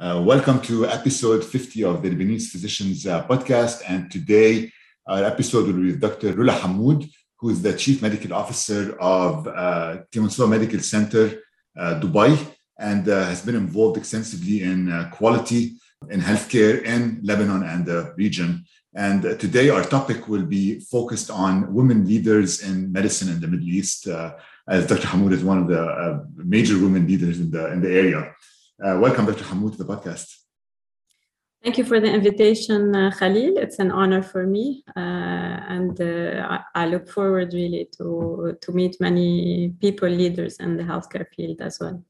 Uh, welcome to episode 50 of the Lebanese Physicians uh, podcast. And today, our episode will be with Dr. Rola Hammoud, who is the Chief Medical Officer of uh, Medical Center, uh, Dubai, and uh, has been involved extensively in uh, quality in healthcare in Lebanon and the region. And uh, today, our topic will be focused on women leaders in medicine in the Middle East, as Dr. Hammoud is one of the major women leaders in the, in the area. Uh, welcome, Dr. Hammoud, to the podcast. Thank you for the invitation, uh, Khalil. It's an honor for me, uh, and uh, I, I, look forward really to to meet many people, leaders in the healthcare field as well.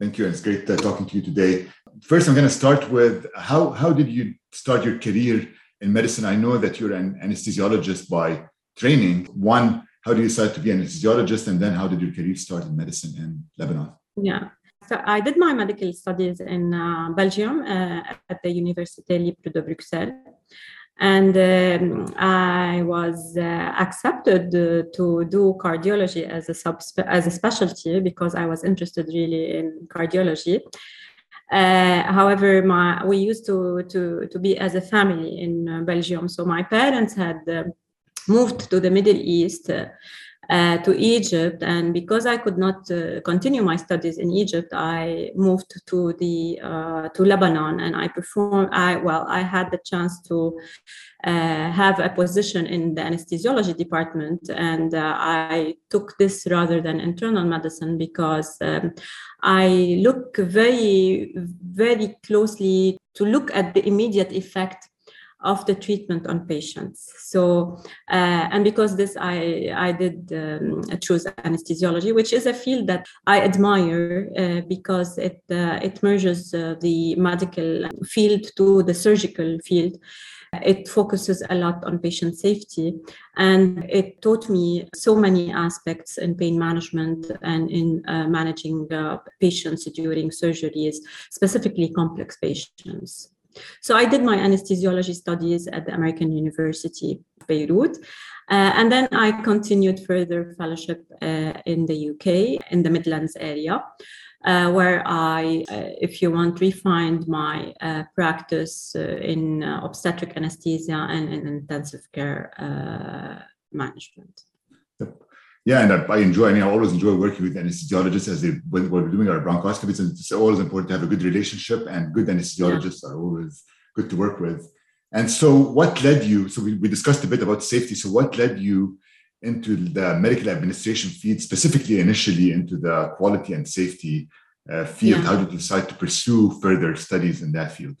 Thank you. and It's great uh, talking to you today. First, I'm going to start with how how did you start your career in medicine? I know that you're an anesthesiologist by training. One, how did you decide to be an anesthesiologist, and then how did your career start in medicine in Lebanon? Yeah. So I did my medical studies in uh, Belgium uh, at the Université Libre de Bruxelles. And um, I was uh, accepted uh, to do cardiology as a, sub as a specialty because I was interested really in cardiology. Uh, however, my, we used to, to, to be as a family in uh, Belgium. So my parents had moved to the Middle East uh, to Egypt. And because I could not uh, continue my studies in Egypt, I moved to the uh, to Lebanon, and I performed. I well, I had the chance to uh, have a position in the anesthesiology department, and uh, I took this rather than internal medicine because um, I look very, very closely to look at the immediate effect of the treatment on patients. So, uh, and because this, I, I did um, choose anesthesiology, which is a field that I admire uh, because it, uh, it merges uh, the medical field to the surgical field. It focuses a lot on patient safety and it taught me so many aspects in pain management and in uh, managing uh, patients during surgeries, specifically complex patients. So I did my anesthesiology studies at the American University of Beirut. Uh, and then I continued further fellowship uh, in the UK, in the Midlands area, uh, where I, uh, if you want, refined my uh, practice uh, in obstetric anesthesia and in intensive care management. Yeah, and I, I, enjoy. I mean, I always enjoy working with anesthesiologists as they when we're doing our bronchoscopies. And it's always important to have a good relationship, and good anesthesiologists yeah. are always good to work with. And so, what led you? So we, we discussed a bit about safety. So, what led you into the medical administration field, specifically initially into the quality and safety uh, field? Yeah. How did you decide to pursue further studies in that field?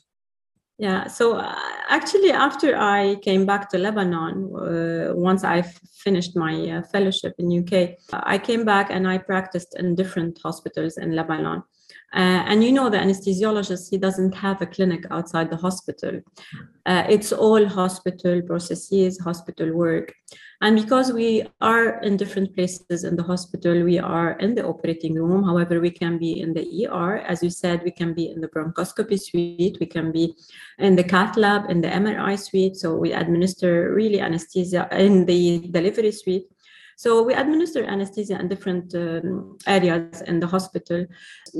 Yeah, so uh, actually, after I came back to Lebanon, uh, once I finished my uh, fellowship in UK, I came back and I practiced in different hospitals in Lebanon. Uh, and you know, the anesthesiologist, he doesn't have a clinic outside the hospital. Uh, it's all hospital processes, hospital work. And because we are in different places in the hospital, we are in the operating room. However, we can be in the ER. As you said, we can be in the bronchoscopy suite. We can be in the cath lab, in the MRI suite. So we administer really anesthesia in the delivery suite. So we administer anesthesia in different um, areas in the hospital.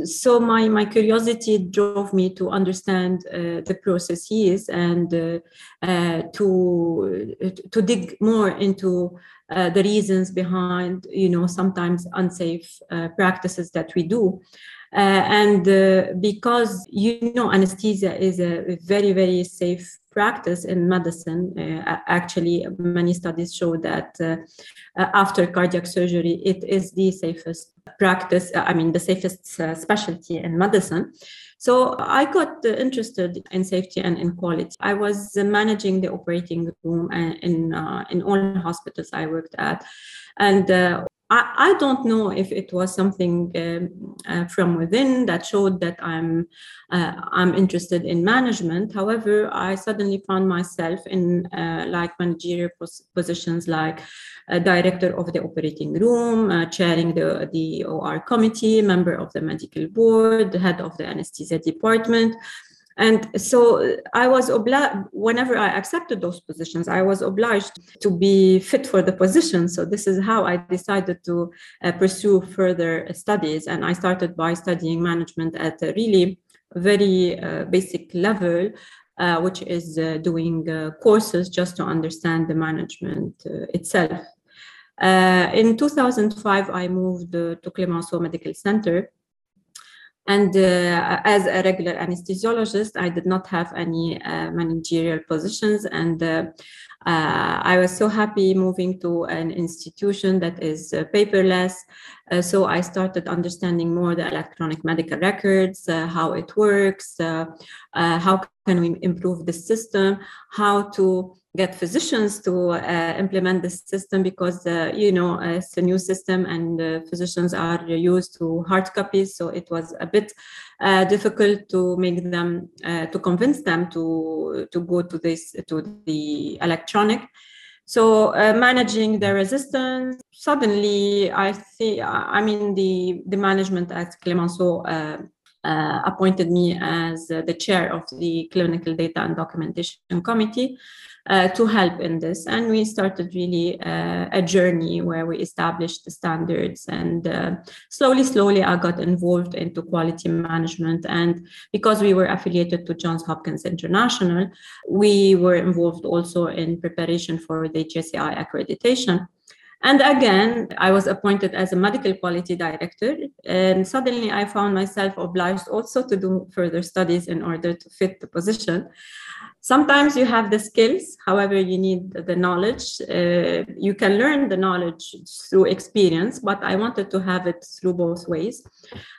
So my, my curiosity drove me to understand uh, the processes and uh, uh, to, to dig more into uh, the reasons behind, you know, sometimes unsafe uh, practices that we do. Uh, and because, you know, anesthesia is a very, very safe practice in medicine. Uh, actually, many studies show that uh, uh, after cardiac surgery, it is the safest practice, I mean, the safest uh, specialty in medicine. So I got uh, interested in safety and in quality. I was managing the operating room in, in all hospitals I worked at. And I, I don't know if it was something um, uh, from within that showed that I'm uh, I'm interested in management. However, I suddenly found myself in uh, like managerial pos- positions, like director of the operating room, uh, chairing the the OR committee, member of the medical board, the head of the anesthesia department and so i was obliged whenever i accepted those positions i was obliged to be fit for the position so this is how i decided to uh, pursue further studies and i started by studying management at a really very uh, basic level, uh, which is uh, doing uh, courses just to understand the management uh, itself. Uh, in 2005, I moved to Clemenceau Medical Center. And as a regular anesthesiologist, I did not have any managerial positions. And uh, I was so happy moving to an institution that is uh, paperless. Uh, so I started understanding more the electronic medical records, uh, how it works, uh, uh, how can we improve the system, how to get physicians to uh, implement the system because uh, you know it's a new system and uh, physicians are used to hard copies. So it was a bit uh, difficult to make them uh, to convince them to to go to this to the electronic. So uh, managing the resistance suddenly i think i mean the the management at clemenceau uh, appointed me as uh, the chair of the clinical data and documentation committee uh, to help in this. And we started really uh, a journey where we established the standards. And uh, slowly, slowly, I got involved into quality management. And because we were affiliated to Johns Hopkins International, we were involved also in preparation for the JCI accreditation. And again, I was appointed as a medical quality director. And suddenly I found myself obliged also to do further studies in order to fit the position. Sometimes you have the skills, however, you need the knowledge. Uh, you can learn the knowledge through experience, but I wanted to have it through both ways.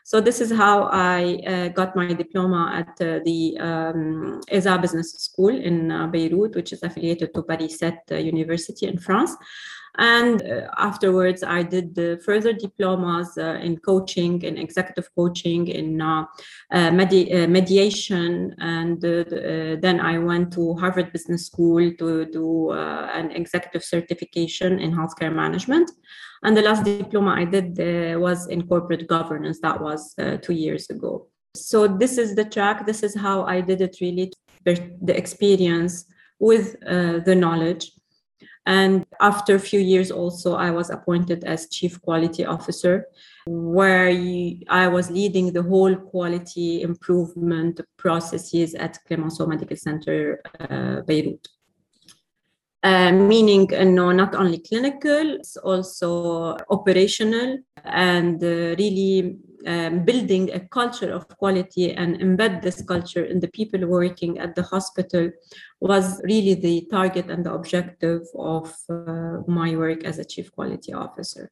So, this is how I uh, got my diploma at uh, the um, ESA Business School in uh, Beirut, which is affiliated to Paris 7 uh, University in France. And uh, afterwards, I did the further diplomas uh, in coaching, in executive coaching, in uh, medi- mediation. And then I went to Harvard Business School to do an executive certification in healthcare management. And the last diploma I did uh, was in corporate governance. That was uh, two years ago. So this is the track. This is how I did it really, the experience with uh, the knowledge. And after a few years, also, I was appointed as chief quality officer, where I was leading the whole quality improvement processes at Clemenceau Medical Center, uh, Beirut. Uh, meaning uh, no, not only clinical, it's also operational and uh, really um, building a culture of quality and embed this culture in the people working at the hospital was really the target and the objective of uh, my work as a chief quality officer.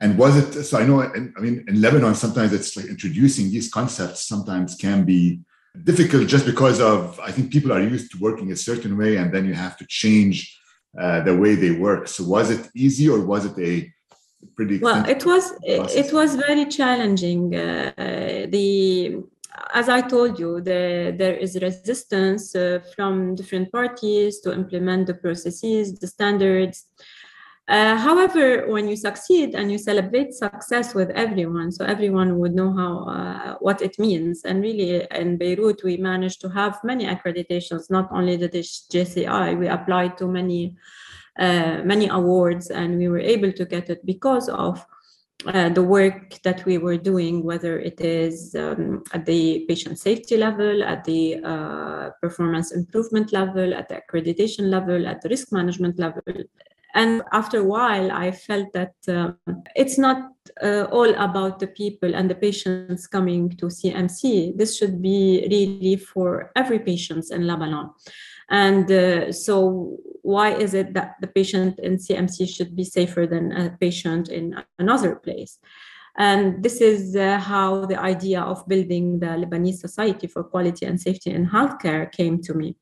And was it so? I know, I mean, in Lebanon, sometimes it's like introducing these concepts sometimes can be difficult just because of, I think people are used to working a certain way and then you have to change uh, the way they work. So was it easy or was it a pretty well it was process. it was very challenging uh, the as i told you the, there is resistance uh, from different parties to implement the processes the standards uh, however when you succeed and you celebrate success with everyone so everyone would know how uh, what it means and really in beirut we managed to have many accreditations not only the jci we applied to many uh, many awards, and we were able to get it because of uh, the work that we were doing, whether it is um, at the patient safety level, at the uh, performance improvement level, at the accreditation level, at the risk management level. And after a while, I felt that um, it's not uh, all about the people and the patients coming to CMC. This should be really for every patient in Lebanon. And uh, so, why is it that the patient in CMC should be safer than a patient in another place? And this is uh, how the idea of building the Lebanese Society for Quality and Safety in Healthcare came to me.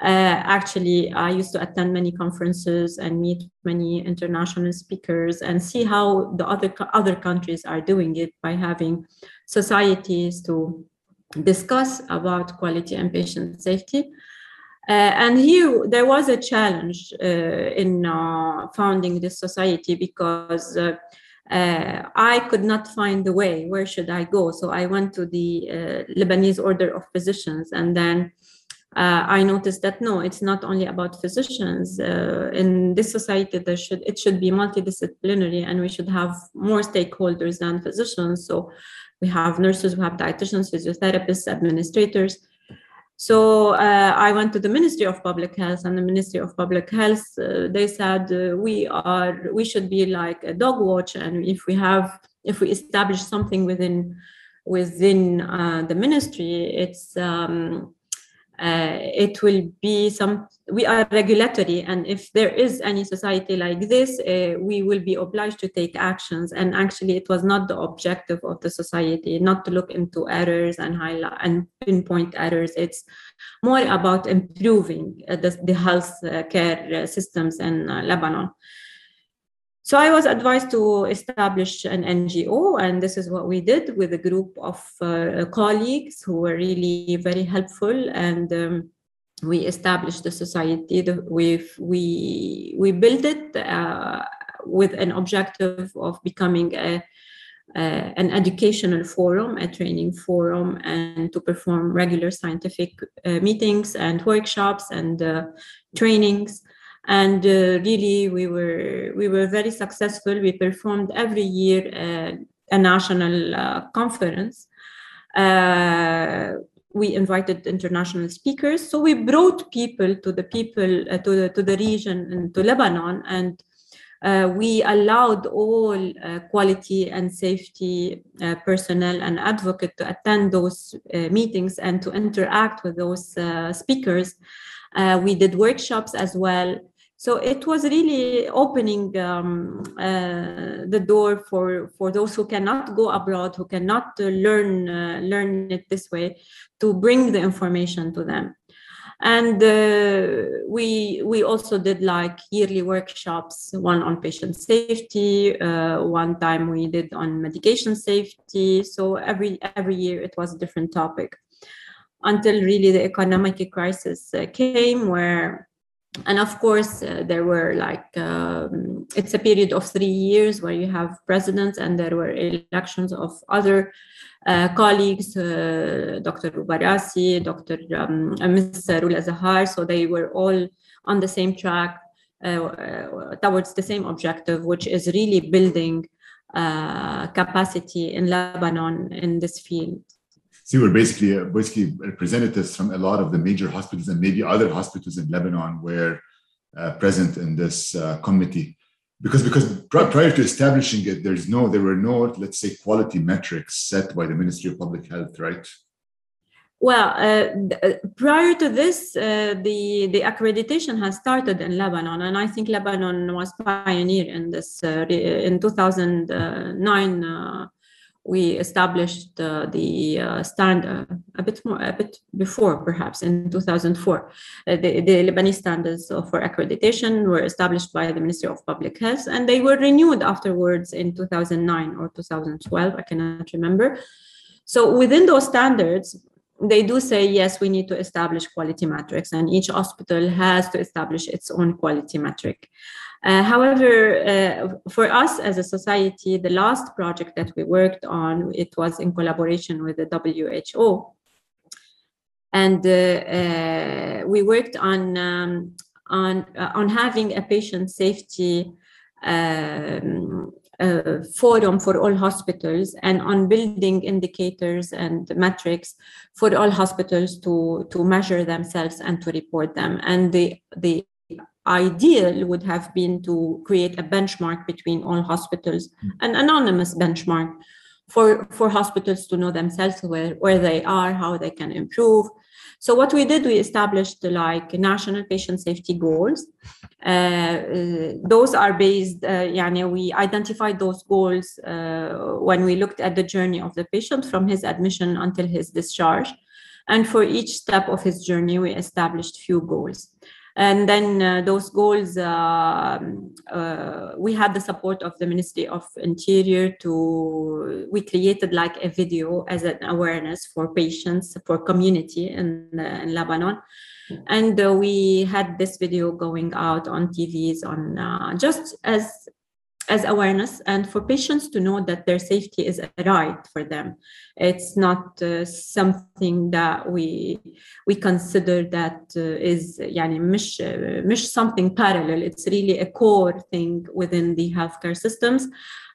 Uh, actually, I used to attend many conferences and meet many international speakers and see how the other other countries are doing it by having societies to discuss about quality and patient safety uh, and here there was a challenge uh, in uh, founding this society because uh, uh, I could not find the way. Where should I go? So I went to the Lebanese Order of Physicians, and then I noticed that no, it's not only about physicians. in this society, there should it should be multidisciplinary, and we should have more stakeholders than physicians. So we have nurses, we have dietitians, physiotherapists, administrators. So uh, I went to the Ministry of Public Health, and the Ministry of Public Health uh, they said uh, we are we should be like a dog watch, and if we have if we establish something within within uh, the ministry, it's um, uh, it will be some we are regulatory and if there is any society like this uh, we will be obliged to take actions. And actually it was not the objective of the society not to look into errors and highlight and pinpoint errors. It's more about improving uh, the, the health uh, care systems in uh, lebanon so I was advised to establish an NGO, and this is what we did with a group of uh, colleagues who were really very helpful. And um, we established the society. We we we built it uh, with an objective of becoming a, an educational forum, a training forum, and to perform regular scientific uh, meetings and workshops and uh, trainings and uh, really we were we were very successful. We performed every year uh, a national uh, conference. Uh, we invited international speakers. So we brought people to the people uh, to the to the region and to lebanon. And uh, we allowed all quality and safety personnel and advocate to attend those meetings and to interact with those speakers. We did workshops as well so it was really opening um, uh, the door for for those who cannot go abroad who cannot uh, learn uh, learn it this way to bring the information to them. And uh, we we also did like yearly workshops one on patient safety uh, one time we did on medication safety. So every every year it was a different topic. Until really the economic crisis uh, came where and of course uh, there were like um, it's a period of three years where you have presidents and there were elections of other uh, colleagues uh, dr Ubarasi, dr um, uh, ms rula zahar. So they were all on the same track uh, uh, towards the same objective which is really building capacity in lebanon in this field so you were basically uh, basically representatives from a lot of the major hospitals and maybe other hospitals in Lebanon were uh, present in this uh, committee. Because because prior to establishing it, there's no there were no let's say quality metrics set by the Ministry of Public Health, right? Well, uh, uh prior to this, uh, the the accreditation has started in Lebanon, and I think Lebanon was pioneer in this. in 2009, we established uh, the uh, standard a bit more, a bit before perhaps in 2004. Uh, the, the, Lebanese standards for accreditation were established by the Ministry of Public Health and they were renewed afterwards in 2009 or 2012, I cannot remember. So within those standards, they do say yes we need to establish quality metrics and each hospital has to establish its own quality metric uh, however, uh, for us as a society, the last project that we worked on, it was in collaboration with the WHO. And uh, uh, we worked on, um, on, uh, on having a patient safety um, uh, forum for all hospitals and on building indicators and metrics for all hospitals to, to measure themselves and to report them. And the, the ideal would have been to create a benchmark between all hospitals, mm. an anonymous benchmark for, for hospitals to know themselves where, where they are, how they can improve. So what we did, we established like national patient safety goals. Uh, uh, those are based, uh, yani we identified those goals uh, when we looked at the journey of the patient from his admission until his discharge. And for each step of his journey, we established few goals and then uh, those goals uh, uh, we had the support of the ministry of interior to we created like a video as an awareness for patients for community in, in lebanon. And uh, we had this video going out on tvs on uh, just as as awareness and for patients to know that their safety is a right for them it's not uh, something that we we consider that uh, is يعني مش مش something parallel it's really a core thing within the healthcare systems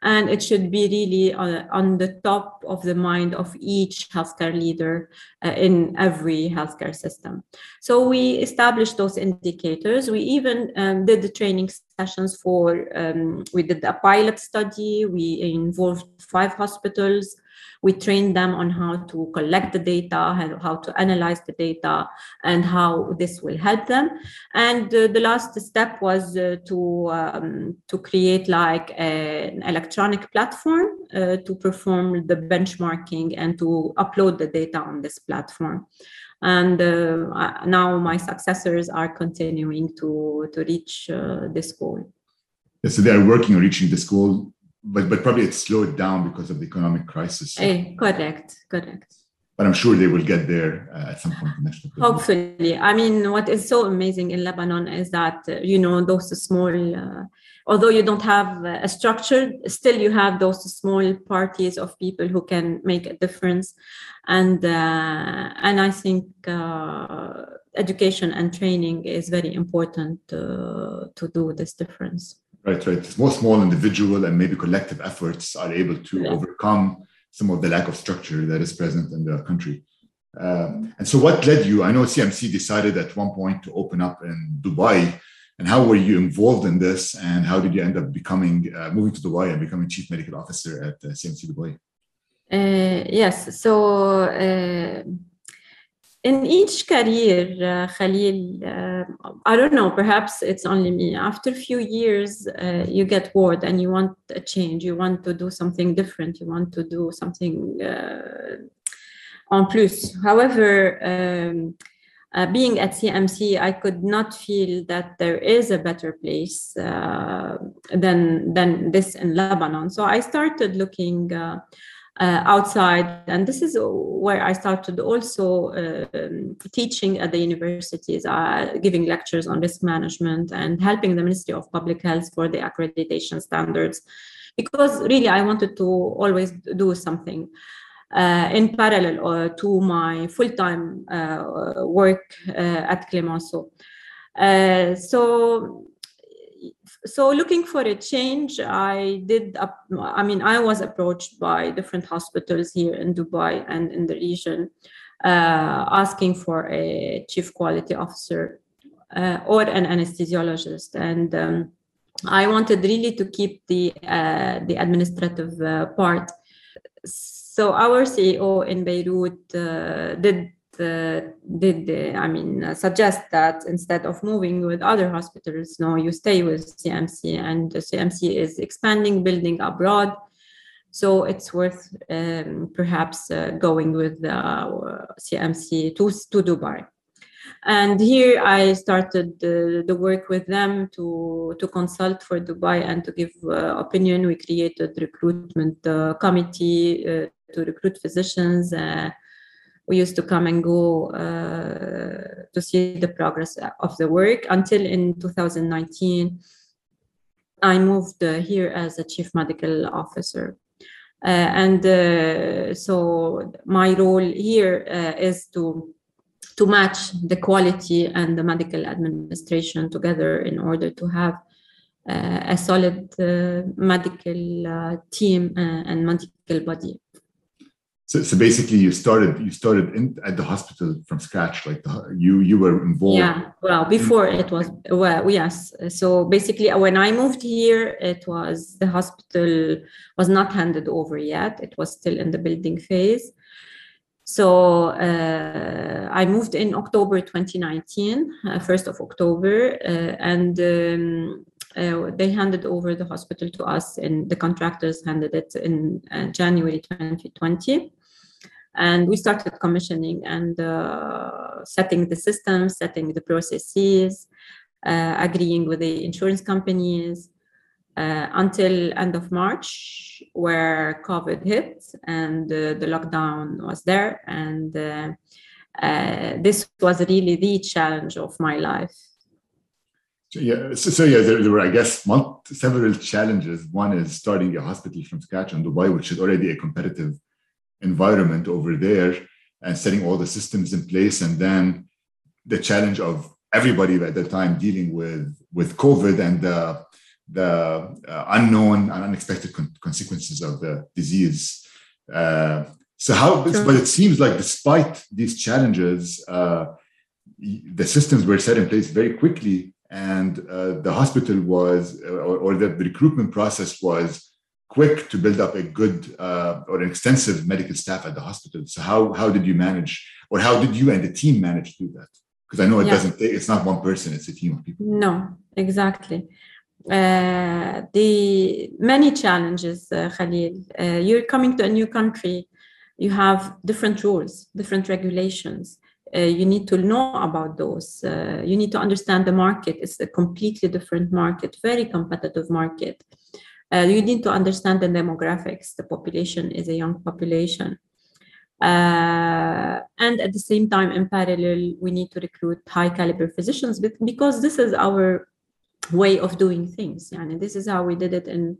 and it should be really uh, on the top of the mind of each healthcare leader uh, in every healthcare system. So we established those indicators. We even um, did the training sessions for, um, we did a pilot study. We involved five hospitals we trained them on how to collect the data how, how to analyze the data and how this will help them. And uh, the last step was uh, to um, to create like a, an electronic platform uh, to perform the benchmarking and to upload the data on this platform. And uh, now my successors are continuing to to reach uh, this goal. So they are working on reaching this goal but but probably it slowed down because of the economic crisis. Eh, correct, correct. But I'm sure they will get there uh, at some point. In Next Hopefully, I mean, what is so amazing in Lebanon is that uh, you know those small. Uh, although you don't have a structure, still you have those small parties of people who can make a difference, and uh, and I think uh, education and training is very important uh, to do this difference. Right, right. More small individual and maybe collective efforts are able to yeah. overcome some of the lack of structure that is present in the country. Um, and so, what led you? I know CMC decided at one point to open up in Dubai. And how were you involved in this? And how did you end up becoming, uh, moving to Dubai and becoming chief medical officer at uh, CMC Dubai? Uh, yes. So, uh, in each career, uh, Khalil, uh, I don't know, perhaps it's only me. After a few years, uh, you get bored and you want a change. You want to do something different. You want to do something uh, en plus. However, um, uh, being at CMC, I could not feel that there is a better place uh, than than this in Lebanon. So I started looking uh, outside. And this is where I started also uh, teaching at the universities, uh, giving lectures on risk management and helping the Ministry of Public Health for the accreditation standards. Because really, I wanted to always do something. Uh, in parallel uh, to my full-time uh, work at Clemenceau. so so looking for a change i did i mean i was approached by different hospitals here in dubai and in the region uh, asking for a chief quality officer uh, or an anesthesiologist. And um, i wanted really to keep the uh, the administrative uh, part. So our ceo in beirut uh, did did uh, I mean uh, suggest that instead of moving with other hospitals, no, you stay with CMC, and the CMC is expanding, building abroad. So it's worth um, perhaps uh, going with the CMC to, to Dubai. And here I started the, the work with them to, to consult for Dubai and to give uh, opinion. We created recruitment uh, committee to recruit physicians we used to come and go uh, to see the progress of the work until in 2019 i moved uh, here as a chief medical officer. Uh, and uh, so my role here uh, is to to match the quality and the medical administration together in order to have uh, a solid medical team and medical body so, so basically, you started you started in, at the hospital from scratch. Like the, you you were involved. Yeah. Well, before it was well, yes. So basically, when I moved here, it was the hospital was not handed over yet. It was still in the building phase. So uh, I moved in October 2019, uh, 1st of October, uh, and um, uh, they handed over the hospital to us and the contractors handed it in uh, January 2020. And we started commissioning and uh, setting the systems, setting the processes, uh, agreeing with the insurance companies uh, until end of March, where COVID hit and the lockdown was there. And this was really the challenge of my life So, yeah, so, so yeah, there, there, were, I guess, several challenges. One is starting a hospital from scratch in Dubai, which is already a competitive environment over there, and setting all the systems in place, and then the challenge of everybody at the time dealing with with COVID and the the uh, unknown and unexpected con- consequences of the disease. Uh, so how? Sure. But it seems like despite these challenges, uh, the systems were set in place very quickly, and uh, the hospital was, or, or, the recruitment process was quick to build up a good uh, or an extensive medical staff at the hospital. So how how did you manage, or how did you and the team manage to do that? Because I know it yeah. doesn't. It's not one person; it's a team of people. No, exactly. Uh, the many challenges, uh, Khalil. Uh, you're coming to a new country, you have different rules, different regulations. Uh, you need to know about those. Uh, you need to understand the market. It's a completely different market, very competitive market. Uh, you need to understand the demographics. The population is a young population. and at the same time, in parallel, we need to recruit high caliber physicians because this is our way of doing things. And this is how we did it in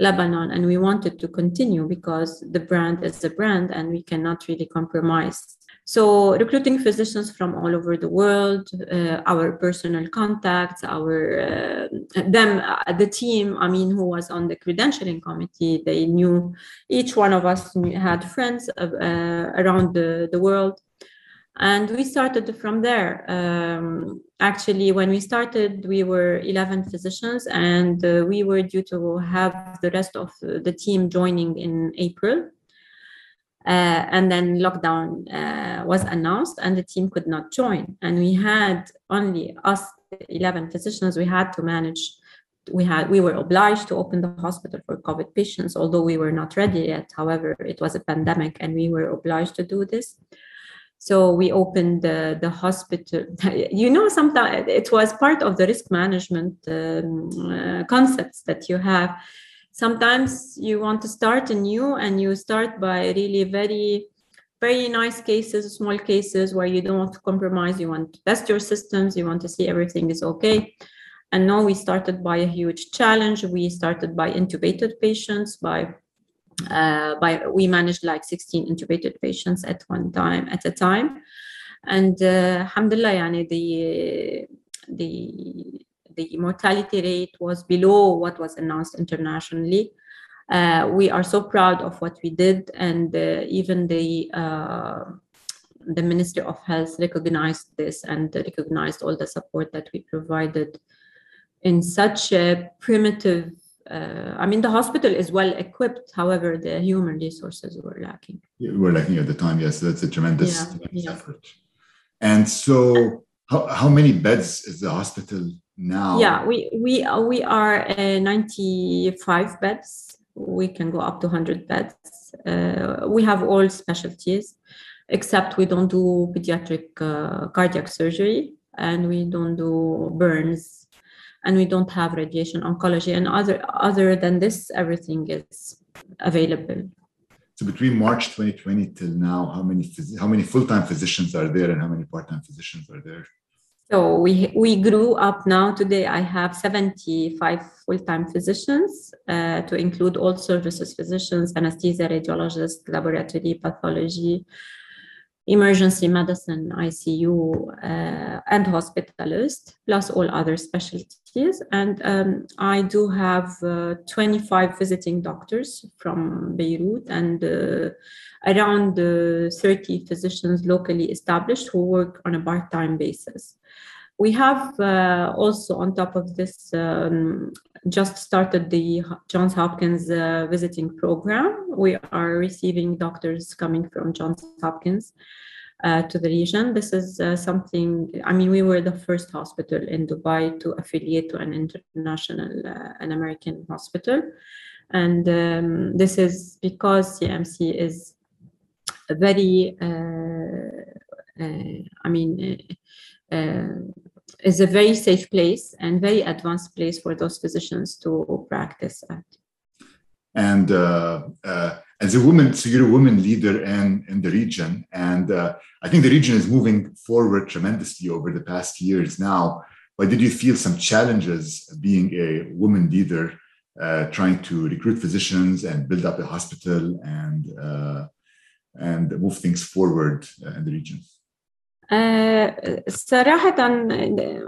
Lebanon. And we wanted to continue because the brand is the brand and we cannot really compromise. So recruiting physicians from all over the world, uh, our personal contacts, our uh, them, uh, the team. I mean, who was on the credentialing committee? They knew each one of us had friends uh, around the, the world and we started from there um, actually when we started we were 11 physicians and uh, we were due to have the rest of the team joining in april uh, and then lockdown uh, was announced and the team could not join and we had only us 11 physicians we had to manage we had we were obliged to open the hospital for covid patients although we were not ready yet however it was a pandemic and we were obliged to do this so we opened the, the hospital. You know, sometimes it was part of the risk management um, uh, concepts that you have. Sometimes you want to start anew and you start by really very, very nice cases, small cases where you don't want to compromise. You want to test your systems. You want to see everything is okay. And now we started by a huge challenge. We started by intubated patients, by uh, by we managed like 16 intubated patients at one time at a time and uh, alhamdulillah yani the the the mortality rate was below what was announced internationally uh, we are so proud of what we did and uh, even the uh, the ministry of health recognized this and recognized all the support that we provided in such a primitive uh, I mean, the hospital is well equipped. However, the human resources were lacking. Yeah, we're lacking at the time. Yes, that's a tremendous, yeah, tremendous yeah. effort. And so, how, how many beds is the hospital now? Yeah, we we uh, we are uh, 95 beds. We can go up to 100 beds. Uh, we have all specialties, except we don't do pediatric uh, cardiac surgery and we don't do burns and we don't have radiation oncology and other other than this everything is available so between march 2020 till now how many how many full-time physicians are there and how many part-time physicians are there so we we grew up now today. I have 75 full-time physicians uh, to include all services physicians anesthesia radiologists laboratory pathology emergency medicine, ICU, uh, and hospitalist, plus all other specialties. And um, I do have uh, 25 visiting doctors from Beirut and uh, around uh, 30 physicians locally established who work on a part time basis. We have uh, also, on top of this, um, just started the Johns Hopkins uh, visiting program. We are receiving doctors coming from Johns Hopkins uh, to the region. This is uh, something, I mean, we were the first hospital in Dubai to affiliate to an international, uh, an American hospital. And um, this is because CMC is very, uh, uh, I mean, is a very safe place and very advanced place for those physicians to practice at. And uh, uh, as a woman, so you're a woman leader in, in the region. And uh, I think the region is moving forward tremendously over the past years now. but did you feel some challenges being a woman leader, uh, trying to recruit physicians and build up a hospital and uh, and move things forward uh, in the region? Uh, صراحة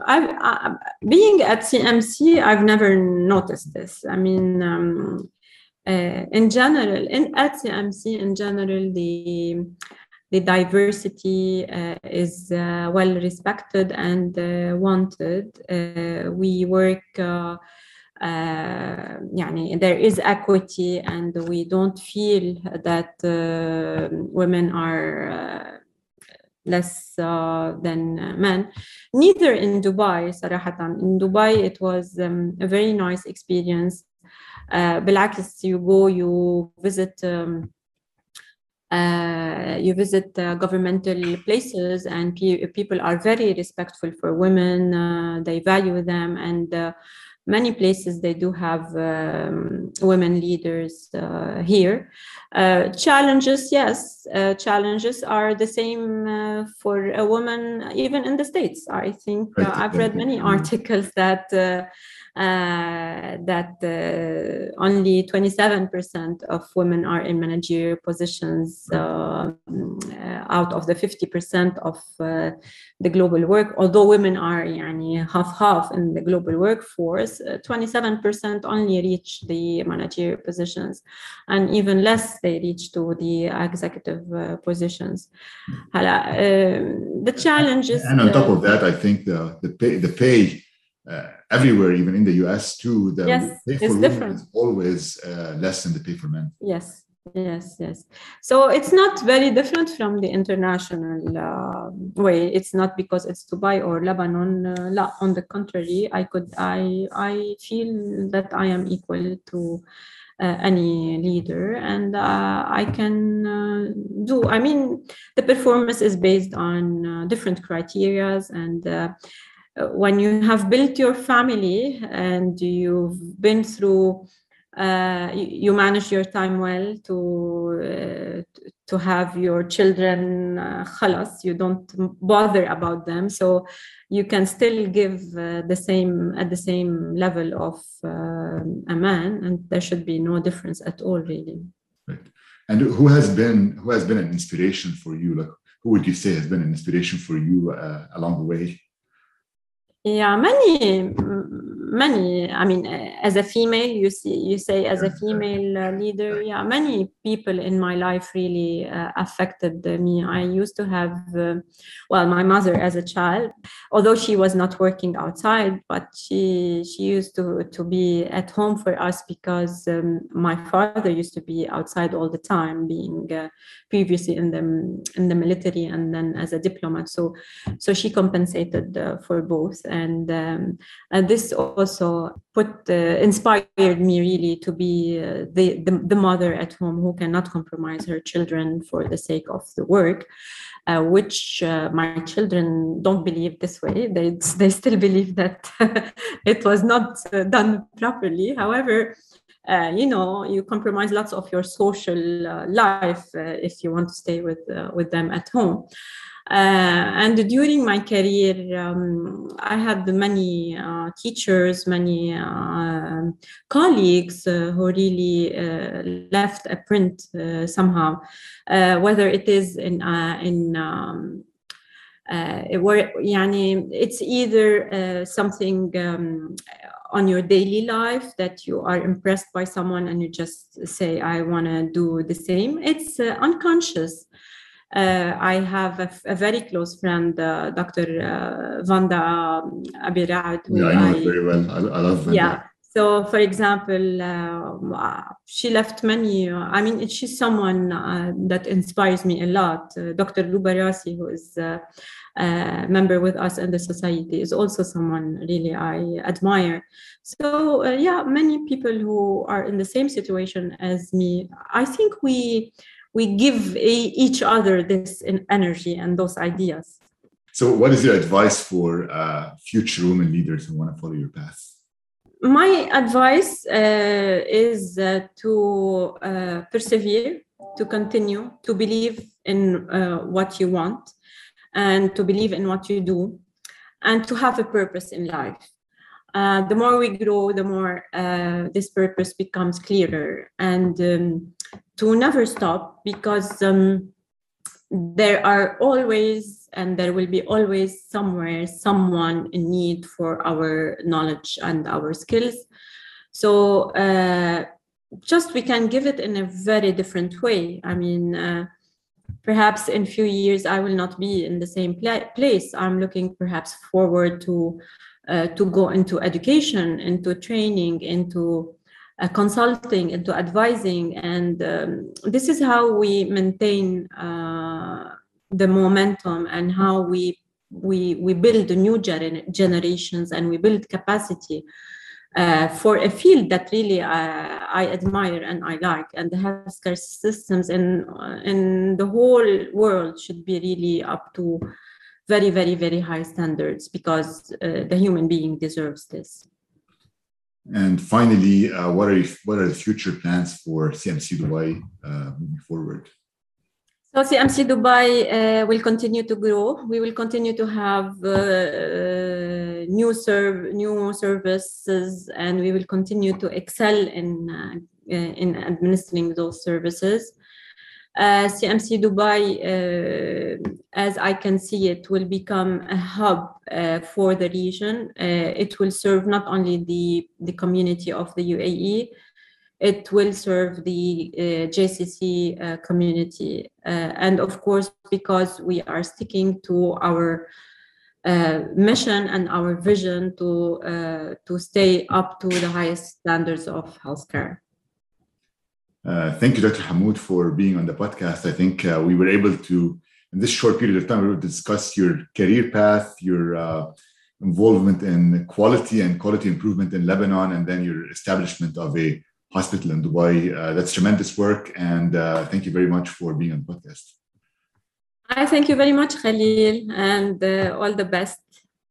I've, being at CMC I've never noticed this I mean um, uh, in general in at CMC in general the the diversity uh, is uh, well respected and uh, wanted uh, we work يعني there is equity and we don't feel that women are less uh, than men. Neither in Dubai, صراحة. In Dubai, it was um, a very nice experience. Uh, بالعكس, you go, you visit. Um, uh, you visit uh, governmental places and pe- people are very respectful for women uh, they value them and uh, many places they do have um, women leaders uh, here uh, challenges yes. Uh, challenges are the same uh, for a woman even in the states. I think uh, i've read many articles that uh, uh, that uh, only 27% of women are in managerial positions uh, out of the 50% of uh, the global work. Although women are yani, half half in the global workforce, 27% only reach the managerial positions, and even less they reach to the executive positions. the challenges. And on top of that, I think the the pay, the pay uh, everywhere, even in the US too, the yes, pay for women different. is always uh, less than the pay for men. Yes, yes, yes. So it's not very different from the international uh, way. It's not because it's Dubai or Lebanon. Uh, on the contrary, I could, I, I feel that I am equal to. Uh, any leader. And uh, i can uh, do i mean the performance is based on uh, different criterias. And uh, when you have built your family and you've been through uh, you manage your time well to uh, to have your children uh, you don't bother about them. So you can still give uh, the same at the same level of uh, a man and there should be no difference at all really. Right. And who has been who has been an inspiration for you? Like who would you say has been an inspiration for you uh, along the way? Yeah many many i mean as a female you see you say as a female uh, leader yeah many people in my life really uh, affected me. I used to have uh, well my mother as a child although she was not working outside but she she used to to be at home for us because um, my father used to be outside all the time being uh, previously in the in the military and then as a diplomat. So so she compensated uh, for both. And um, and this also put uh, inspired me really to be uh, the, the, the mother at home who cannot compromise her children for the sake of the work uh, which my children don't believe this way. They they still believe that it was not done properly. However uh, you know you compromise lots of your social uh, life uh, if you want to stay with with them at home and during my career um, i had many teachers many colleagues who really left a print somehow whether it is in in um, uh, يعني it's either uh, something um, on your daily life that you are impressed by someone and you just say i want to do the same it's uh, unconscious uh, I have a, a, very close friend, uh, Dr. Uh, Vanda Abirad. Yeah, I know I, very well. I, I love Vanda. Yeah. So, for example, uh, she left many. Uh, I mean, she's someone uh, that inspires me a lot. Dr. Lubarasi, who is a member with us in the society, is also someone really I admire. So, yeah, many people who are in the same situation as me, I think we we give each other this energy and those ideas. So, what is your advice for uh, future women leaders who want to follow your path? My advice uh, is uh, to uh, persevere, to continue, to believe in uh, what you want, and to believe in what you do. and to have a purpose in life. Uh, the more we grow, the more uh, this purpose becomes clearer, and um, to never stop because um, there are always and there will be always somewhere someone in need for our knowledge and our skills. So uh, just we can give it in a very different way. I mean, uh, perhaps in few years I will not be in the same pla- place. I'm looking perhaps forward to uh, to go into education, into training, into uh, consulting, into advising, and um, this is how we maintain uh, the momentum and how we we we build new gener- generations and we build capacity uh, for a field that really uh, I admire and I like. And the healthcare systems in in the whole world should be really up to very, very, very high standards because uh, the human being deserves this. And finally, uh, what are what are the future plans for CMC Dubai uh, moving forward? So CMC Dubai uh, will continue to grow. We will continue to have uh, new serve new services, and we will continue to excel in uh, in administering those services. CMC Dubai, uh, as I can see it, will become a hub uh, for the region. Uh, it will serve not only the, the community of the UAE, it will serve the GCC community. and of course, because we are sticking to our uh, mission and our vision to uh, to stay up to the highest standards of healthcare. Uh, thank you, Dr. Hammoud, for being on the podcast. I think uh, we were able to, in this short period of time, we were discuss your career path, your uh, involvement in quality and quality improvement in Lebanon, and then your establishment of a hospital in Dubai. Uh, that's tremendous work, and uh, thank you very much for being on the podcast. I thank you very much, Khalil, and all the best.